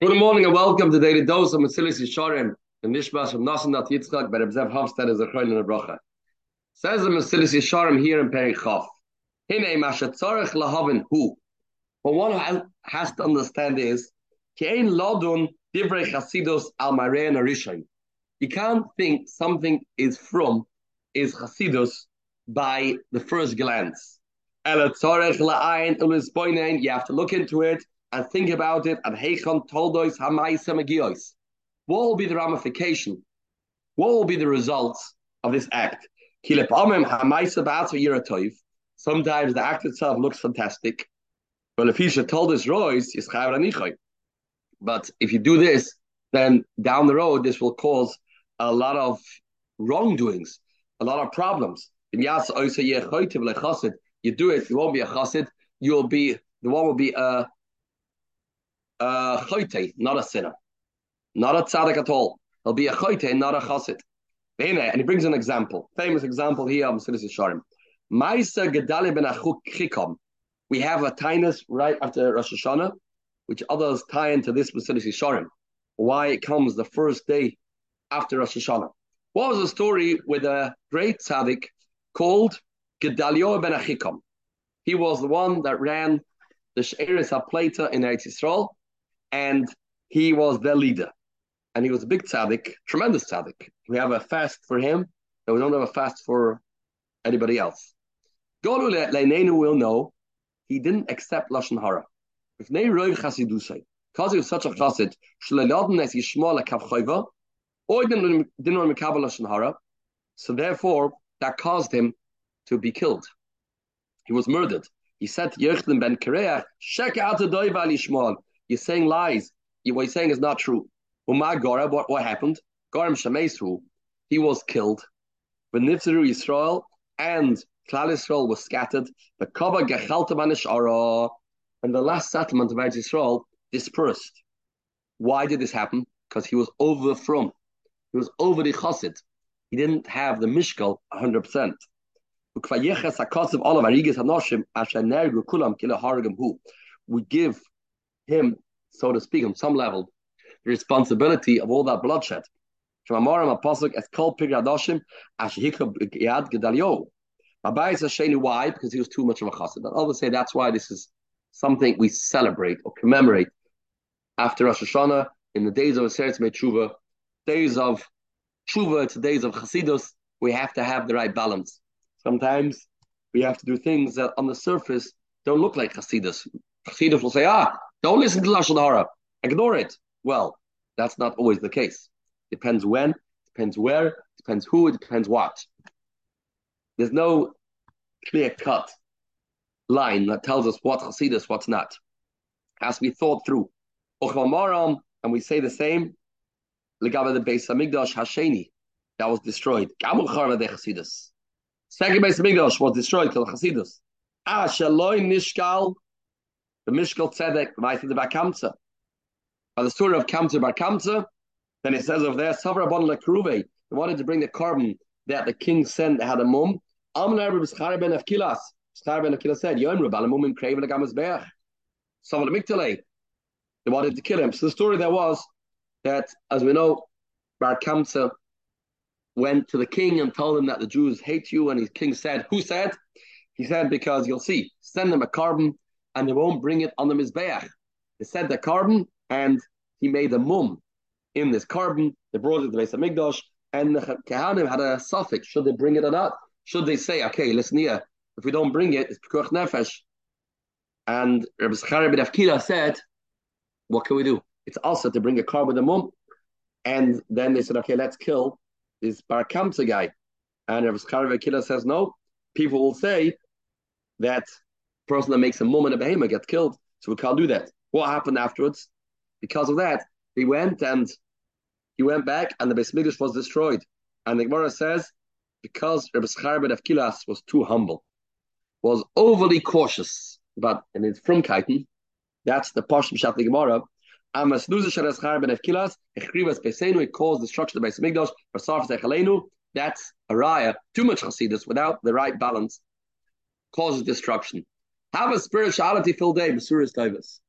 Good morning and welcome to Daily Dose of Mesilas Yesharim, the Nishmas from Nasan Nat Yitzchak by Reb Hofstad as a Chayil and a Bracha. Says the Mesilas Yesharim here in Perek Chav. Hine Mashatzarech Lahavin Hu. What one has to understand is, Kein Lodun Divrei Chasidus Al Marein Arishain. You can't think something is from, is Chasidus by the first glance. You have to look into it and think about it and Heichon Toldois Hamaisa. What will be the ramification? What will be the results of this act? Sometimes the act itself looks fantastic. But if you should told us Royce, but if you do this, then down the road this will cause a lot of wrongdoings, a lot of problems. You do it, you won't be a chassid, you'll be the one will be a Uh, a choite, not a sinner, not a tzaddik at all. He'll be a choite, not a chassid. And he brings an example, famous example here of Mesilas Yesharim. Maisa Gedaliah ben Achikom. We have a tinus right after Rosh Hashanah, which others tie into this Mesilas Yesharim. Why it comes the first day after Rosh Hashanah. What was the story with a great tzaddik called Gedaliah ben Achikom? He was the one that ran the She'eris HaPleita in Eretz Yisrael, and he was their leader. And he was a big tzaddik, tremendous tzaddik. We have a fast for him, and we don't have a fast for anybody else. Golu Leinenu will know he didn't accept Lashon Hara. Because he was such a chassid, didn't didn't mekabel Lashon Hara, so therefore that caused him to be killed. He was murdered. He said to ben Kareach, Shek out the doiva lishmal. You're saying lies. What you're saying is not true. Umar Gora, what, what happened? Goram Shemesru, he was killed. When Nitzeru Yisrael and Klal Yisrael was scattered, the Kaba Gechalta and the last settlement of Eretz Yisrael dispersed. Why did this happen? Because he was over from. He was over the Chassid. He didn't have the Mishkal 100%. We give him, so to speak, on some level, the responsibility of all that bloodshed. Why? Because he was too much of a chassid. And others say that's why this is something we celebrate or commemorate after Rosh Hashanah in the days of Aseret Tshuva, days of Tshuva, it's days of Chasidus. We have to have the right balance. Sometimes we have to do things that on the surface don't look like Chasidus. Chasidus will say, ah, don't listen to Lashon Hara. Ignore it. Well, that's not always the case. Depends when, depends where, depends who, depends what. There's no clear cut line that tells us what Hasidus, what's not. Has to be thought through. And we say the same. Legava the Beis Hamikdash Hasheni that was destroyed. Gamu Charva de Chasidus. Second Beis Hamikdash was destroyed till Chasidus. Ah, Shaloi Nishkal the Mishkal Tzedek, weiter about Kamsa. By the story of Kamsa Bar then it says over there, Savra Bon Lekruve, they wanted to bring the carbon that the king sent had a mum. Amnar B'schar ben Afkilas. B'schar ben Afkilas said, Yom Rebal mum in Kraven Agamas Beach. Savra Miktale. They wanted to kill him. So the story there was that, as we know, Bar went to the king and told him that the Jews hate you, and his king said, Who said? He said, Because you'll see, send them a carbon and they won't bring it on the Mizbeach. They said the carbon, and he made a mum in this carbon. They brought it to the Beis Hamikdash, and the Kehanim had a suffix. Should they bring it or not? Should they say, okay, listen here, if we don't bring it, it's Pekuach Nefesh. And Rabbi Zachariah ben Afkila said, what can we do? It's also to bring a car with a mum. And then they said, okay, let's kill this Bar Kamsa guy. And Rabbi Zachariah ben Afkila says, no, people will say that person that makes a mum and a behemoth gets killed. So we can't do that. What happened afterwards? Because of that, he went and he went back and the Beis was destroyed. And the Gemara says, because Rabbi Scharbet of Kilas was too humble, was overly cautious but and it's from Kaitan, that's the Pashim Shat the Gemara. Amas Nuza Sharas Scharbet of Kilas, Echrivas Pesenu, it caused destruction of the Beis Mikdash, that's a raya, too much chasidus without the right balance causes destruction. Have a spirituality filled day, Masuris Davis.